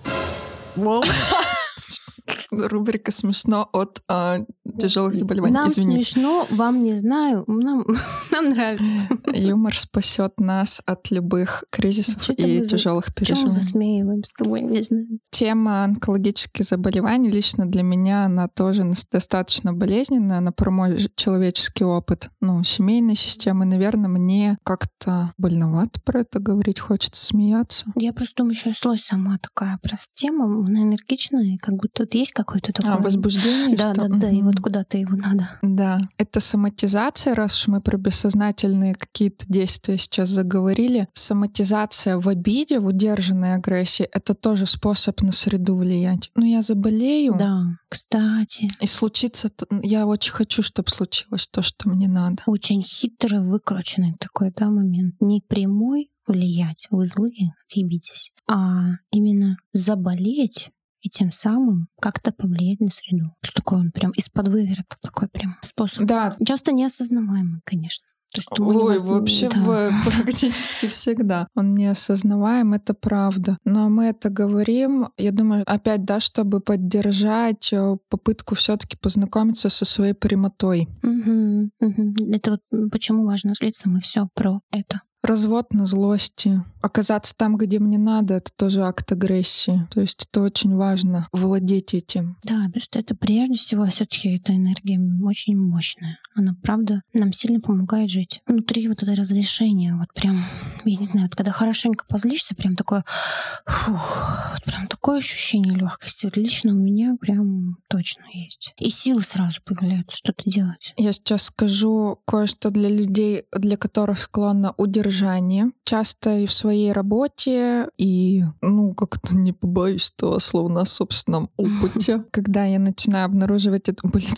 (laughs) Рубрика смешно от а, тяжелых заболеваний. Нам Извините. смешно, вам не знаю. Нам, (laughs) нам нравится. Юмор спасет нас от любых кризисов и за- тяжелых Почему переживаний. засмеиваем с тобой, не знаю. Тема онкологических заболеваний лично для меня она тоже достаточно болезненная, она про мой человеческий опыт, ну, семейной системы. Наверное, мне как-то больновато про это говорить, хочется смеяться. Я просто думаю, еще и слось сама такая просто тема, она энергичная, и как будто тут есть какой-то такой... А, возбуждение? Да, что? да, да, и вот куда-то его надо. Да, это соматизация, раз уж мы про бессознательные какие-то действия сейчас заговорили. Соматизация в обиде, в удержанной агрессии — это тоже способ на среду влиять. Ну, я заболею, Да, кстати, и случится... Я очень хочу, чтобы случилось то, что мне надо. очень хитрый, выкрученный такой, да, момент. Не прямой влиять, вы злые, отъебитесь, а именно заболеть и тем самым как-то повлиять на среду. То есть такой он прям из-под выворота такой прям способ. Да, Часто неосознаваемый, конечно. То, что не Ой, воз- вообще да. в- (laughs) практически всегда. Он неосознаваем, это правда. Но мы это говорим, я думаю, опять, да, чтобы поддержать э, попытку все таки познакомиться со своей прямотой. Мгм, мгм. Это вот почему важно злиться, мы все про это. Развод на злости. Оказаться там, где мне надо, это тоже акт агрессии. То есть это очень важно владеть этим. Да, потому что это прежде всего все таки эта энергия очень мощная. Она, правда, нам сильно помогает жить. Внутри вот это разрешение, вот прям, я не знаю, вот когда хорошенько позлишься, прям такое, фух, вот прям такое ощущение легкости. Вот лично у меня прям точно есть. И силы сразу появляются что-то делать. Я сейчас скажу кое-что для людей, для которых склонно удержание. Часто и в своей работе, и, ну, как-то не побоюсь этого слова, на собственном (laughs) опыте. Когда я начинаю обнаруживать. Блин,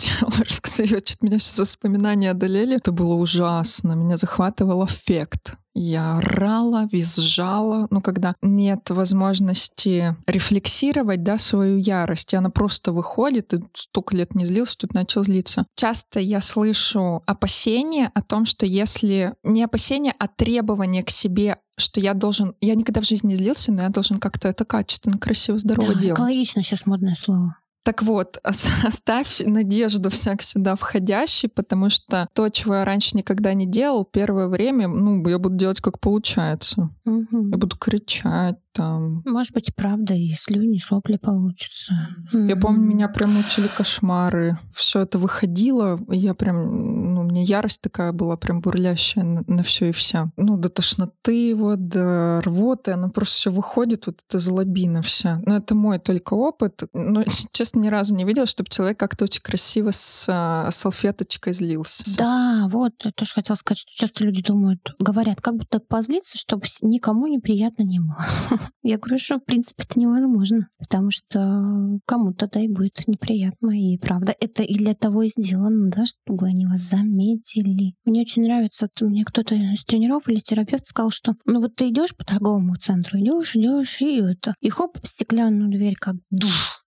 кстати, что-то меня сейчас воспоминания одолели. Это было ужасно. Меня захватывал эффект. Я орала, визжала. Ну, когда нет возможности рефлексировать, да, свою ярость, и она просто выходит, и столько лет не злился, тут начал злиться. Часто я слышу опасения о том, что если... Не опасения, а требования к себе что я должен... Я никогда в жизни не злился, но я должен как-то это качественно, красиво, здорово да, делать. экологично сейчас модное слово. Так вот, (laughs) ос- оставь надежду всяк сюда входящий, потому что то, чего я раньше никогда не делал, первое время, ну, я буду делать как получается. Мгм. Я буду кричать там. Может быть, правда, и слюни, сопли получится. Я помню, меня прям мучили кошмары. Все это выходило, и я прям, ну, у меня ярость такая была прям бурлящая на, все и вся. Ну, до тошноты вот, до рвоты, она просто все выходит, вот эта злобина вся. Но это мой только опыт. Но, (laughs) честно, ни разу не видела, чтобы человек как-то очень красиво с а, салфеточкой злился. Да, вот, я тоже хотела сказать, что часто люди думают, говорят, как бы так позлиться, чтобы никому неприятно не было. (laughs) Я говорю, что в принципе это невозможно, потому что кому-то да и будет неприятно. И правда, это и для того и сделано, да, чтобы они вас заметили. Мне очень нравится, мне кто-то из тренеров или терапевт сказал, что ну вот ты идешь по торговому центру, идешь, идешь, и это, и хоп, в стеклянную дверь как душ.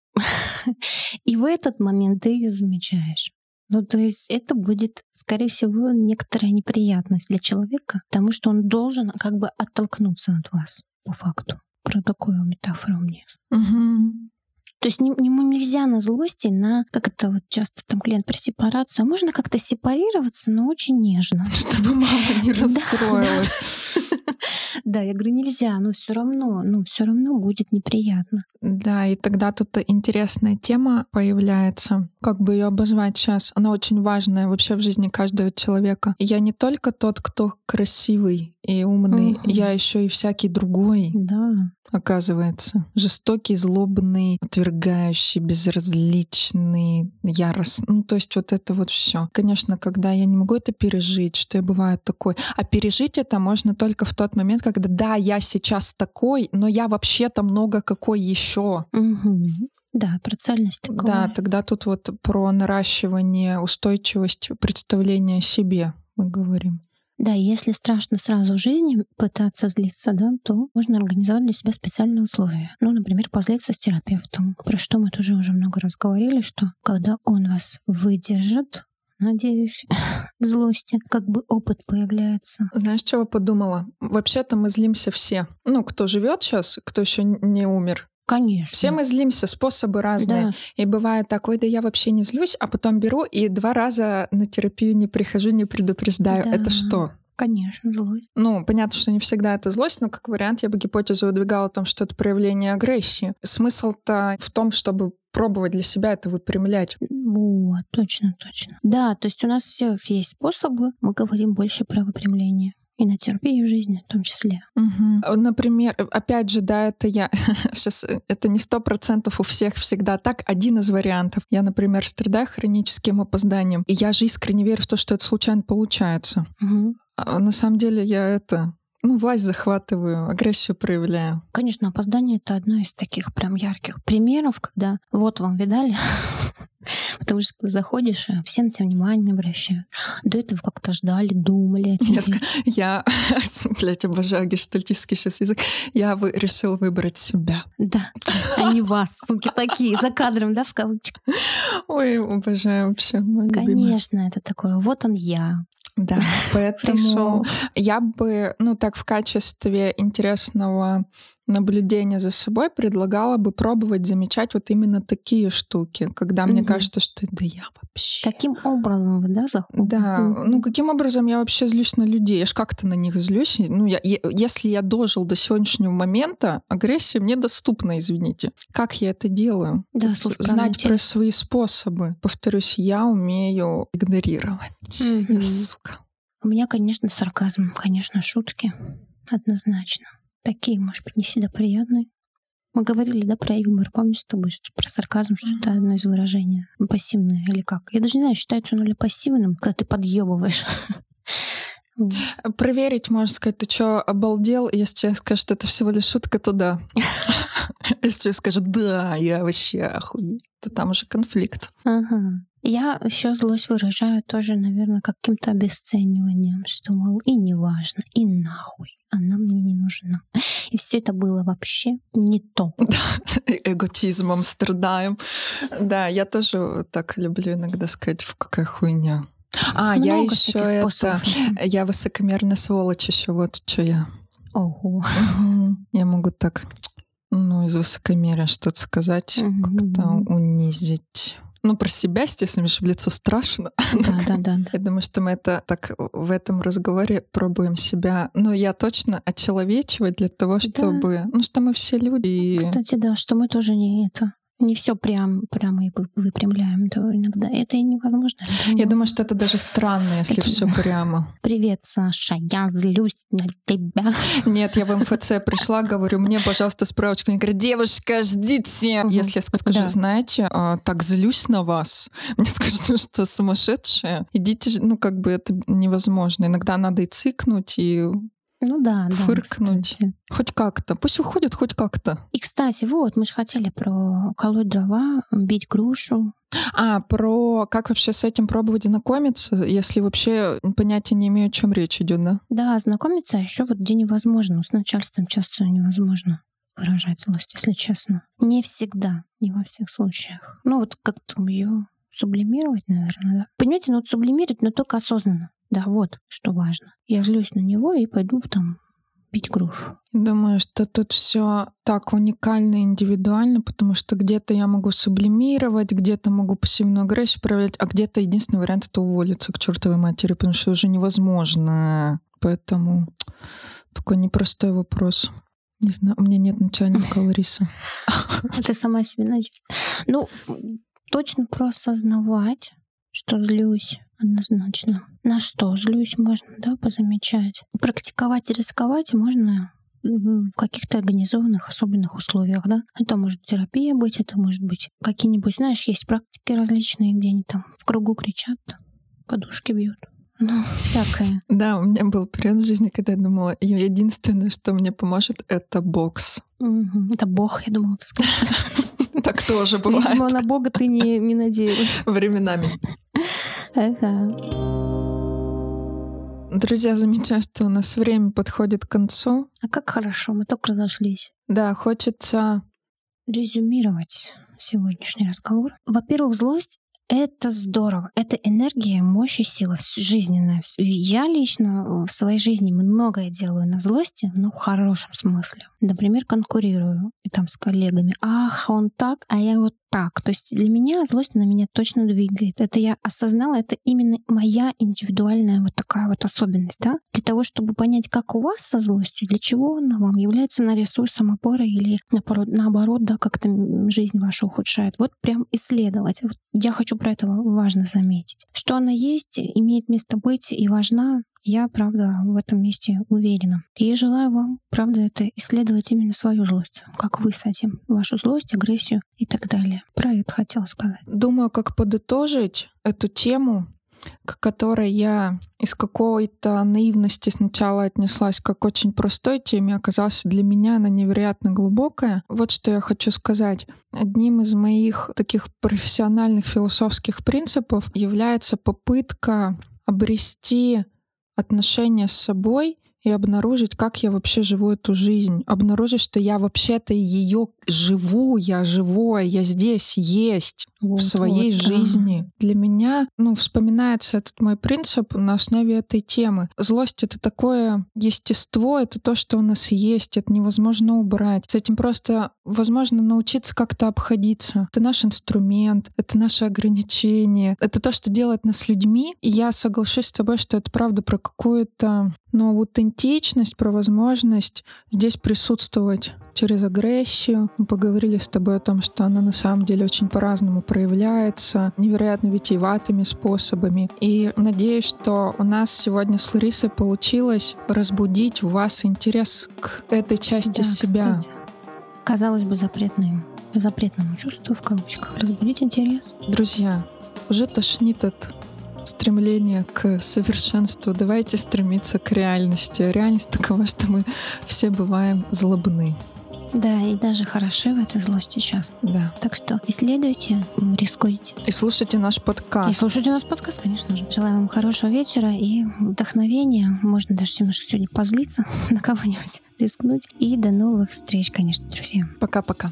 И в этот момент ты ее замечаешь. Ну, то есть это будет, скорее всего, некоторая неприятность для человека, потому что он должен как бы оттолкнуться от вас, по факту. Про такую метафору мне. Мгм. То есть не- ему нельзя на злости, на, как это вот часто там клиент про сепарацию, а можно как-то сепарироваться, но очень нежно. (laughs) Чтобы мама не расстроилась. (laughs) Да, я говорю, нельзя, но все равно, ну, все равно будет неприятно. Да, и тогда тут интересная тема появляется. Как бы ее обозвать сейчас? Она очень важная вообще в жизни каждого человека. Я не только тот, кто красивый и умный, Мгм. я еще и всякий другой, Да. Оказывается. Жестокий, злобный, отвергающий, безразличный, яростный. Ну, то есть вот это вот все. Конечно, когда я не могу это пережить, что я бываю такой. А пережить это можно только в тот момент, когда да, я сейчас такой, но я вообще-то много какой еще. Мгм. Да, про цельность такого. Да, тогда тут вот про наращивание устойчивости представления о себе мы говорим. Да, если страшно сразу в жизни пытаться злиться, да, то можно организовать для себя специальные условия. Ну, например, позлиться с терапевтом. Про что мы тоже уже много раз говорили, что когда он вас выдержит, надеюсь, (laughs) злости, как бы опыт появляется. Знаешь, чего подумала? Вообще-то мы злимся все. Ну, кто живет сейчас, кто еще не умер. Конечно. Все мы злимся, способы разные. Да. И бывает такой, да я вообще не злюсь, а потом беру и два раза на терапию не прихожу, не предупреждаю. Да. Это что? Конечно, злость. Ну, понятно, что не всегда это злость, но как вариант я бы гипотезу выдвигала о том, что это проявление агрессии. Смысл-то в том, чтобы пробовать для себя это выпрямлять. Вот, точно, точно. Да, то есть у нас всех есть способы, мы говорим больше про выпрямление. И на терапии в жизни в том числе. Мгм. Например, опять же, да, это я (laughs) сейчас это не сто процентов у всех всегда так. Один из вариантов. Я, например, страдаю хроническим опозданием, и я же искренне верю в то, что это случайно получается. Мгм. А на самом деле я это ну, власть захватываю, агрессию проявляю. Конечно, опоздание — это одно из таких прям ярких примеров, когда вот вам видали, (laughs) потому что когда заходишь, э, все на тебя внимание обращают. До этого как-то ждали, думали Я, я (laughs) блядь, обожаю гештальтистский сейчас язык. Я вы, решил выбрать себя. Да, а не вас, суки такие, за кадром, да, в кавычках. Ой, обожаю вообще. Конечно, это такое, вот он я, Да, (laughs) поэтому пришел. я бы, ну так в качестве интересного наблюдения за собой предлагала бы пробовать замечать вот именно такие штуки, когда мне Мгм. кажется, что да я вообще. Каким образом да, заходите? Да, ну каким образом я вообще злюсь на людей? Я ж как-то на них злюсь. Ну, я, е- если я дожил до сегодняшнего момента, агрессия мне доступна, извините. Как я это делаю? Да, слушай, Знать про свои способы. Повторюсь, я умею игнорировать. Мгм. Я сука. У меня, конечно, сарказм, конечно, шутки. Однозначно. Такие, может быть, не всегда приятные. Мы говорили, да, про юмор. Помнишь с тобой, что про сарказм, что это одно из выражений пассивное или как? Я даже не знаю, считается оно ли пассивным, когда ты подъебываешь. (laughs) Проверить, можно сказать, ты что, обалдел? Если человек скажет, что это всего лишь шутка, то да. (laughs) Если человек скажет, да, я вообще охуеть, то там уже конфликт. Ага. Я еще злость выражаю тоже, наверное, каким-то обесцениванием, что, мол, и не важно, и нахуй, она мне не нужна. И все это было вообще не то. (laughs) Э- Эготизмом страдаем. Да, я тоже так люблю иногда сказать, «Фу, какая хуйня. А, я еще это... (laughs) Я высокомерная сволочь еще, вот что я. Ого. Я могу так, ну, из высокомерия что-то сказать, как-то унизить. Ну, про себя, естественно, в лицо страшно. (laughs) Да, да, да. да. Я думаю, что мы это так в этом разговоре пробуем себя, ну, я точно очеловечивать для того, чтобы... Ну, что мы все люди. Кстати, да, что мы тоже не это не все прям прямо и вы- выпрямляем, то иногда это и невозможно. Я думаю, что это даже странно, если Это все прямо. Привет, Саша, я злюсь на тебя. Нет, я в МФЦ пришла, говорю, мне, пожалуйста, справочку. Мне говорят, девушка, ждите. Мгм. Если я скажу, Да. знаете, а, так злюсь на вас, (laughs) мне скажут, ну что, сумасшедшая? Идите, ну как бы это невозможно. Иногда надо и цикнуть, и Ну да, да. Фыркнуть. кстати. хоть как-то. Пусть выходит хоть как-то. И, кстати, вот, мы же хотели про колоть дрова, бить грушу. А, про как вообще с этим пробовать знакомиться, если вообще понятия не имею, о чем речь идет, да? Да, знакомиться еще вот где невозможно. С начальством часто невозможно выражать злость, если честно. Не всегда, не во всех случаях. Ну вот как-то ее сублимировать, наверное, да. Понимаете, ну вот сублимировать, но только осознанно. Да, вот что важно. Я злюсь на него и пойду там бить грушу. Думаю, что тут все так уникально индивидуально, потому что где-то я могу сублимировать, где-то могу пассивную агрессию проявлять, а где-то единственный вариант это уволиться к чертовой матери, потому что уже невозможно. Поэтому такой непростой вопрос. Не знаю, у меня нет начальника Лариса. (laughs) (laughs) Ты сама себе найдешь. Ну, точно проосознавать, что злюсь однозначно. На что злюсь, можно, да, позамечать. Практиковать и рисковать можно в каких-то организованных особенных условиях, да. Это может терапия быть, это может быть какие-нибудь, знаешь, есть практики различные, где они там в кругу кричат, подушки бьют. Ну, всякое. (laughs) Да, у меня был период в жизни, когда я думала, «И единственное, что мне поможет, это бокс. Это Бог, я думала, ты скажешь. (laughs) Так тоже бывает Видимо, на Бога ты не, не надеялась. временами. Ага. Друзья, замечаю, что у нас время подходит к концу. А как хорошо, мы только разошлись. Да, хочется резюмировать сегодняшний разговор. Во-первых, злость — Это здорово. Это энергия, мощь и сила жизненная. Я лично в своей жизни многое делаю на злости, но в хорошем смысле. Например, конкурирую и там с коллегами. Ах, он так, а я вот так. То есть для меня злость на меня точно двигает. Это я осознала, это именно моя индивидуальная вот такая вот особенность. Да? Для того, чтобы понять, как у вас со злостью, для чего она вам является на ресурсом опоры или наоборот, наоборот да, как-то жизнь вашу ухудшает. Вот прям исследовать. Вот я хочу про это важно заметить. Что она есть, имеет место быть и важна, я, правда, в этом месте уверена. И желаю вам, правда, это исследовать именно свою злость. Как вы с этим. Вашу злость, агрессию и так далее. Про это хотела сказать. Думаю, как подытожить эту тему, к которой я из какой-то наивности сначала отнеслась как очень простой теме, оказалась для меня она невероятно глубокая. Вот что я хочу сказать. Одним из моих таких профессиональных философских принципов является попытка обрести отношения с собой и обнаружить, как я вообще живу эту жизнь. Обнаружить, что я вообще-то ее живу, я живое, я здесь есть вот, в своей вот, жизни. Да. Для меня, ну, вспоминается этот мой принцип на основе этой темы. Злость — это такое естество, это то, что у нас есть, это невозможно убрать. С этим просто возможно научиться как-то обходиться. Это наш инструмент, это наше ограничение, это то, что делает нас людьми. И я соглашусь с тобой, что это правда про какую-то ну, аутентичность, про возможность здесь присутствовать через агрессию. Мы поговорили с тобой о том, что она на самом деле очень по-разному проявляется, невероятно витиеватыми способами. И надеюсь, что у нас сегодня с Ларисой получилось разбудить в вас интерес к этой части да, себя. Кстати, казалось бы, запретным, запретному чувству, в кавычках, разбудить интерес. Друзья, уже тошнит от стремление к совершенству. Давайте стремиться к реальности. Реальность такова, что мы все бываем злобны. Да, и даже хороши в этой злости часто. Да. Так что исследуйте, рискуйте. И слушайте наш подкаст. И слушайте наш подкаст, конечно же. Желаю вам хорошего вечера и вдохновения. Можно даже немножко сегодня позлиться (laughs) на кого-нибудь, рискнуть. И до новых встреч, конечно, друзья. Пока-пока.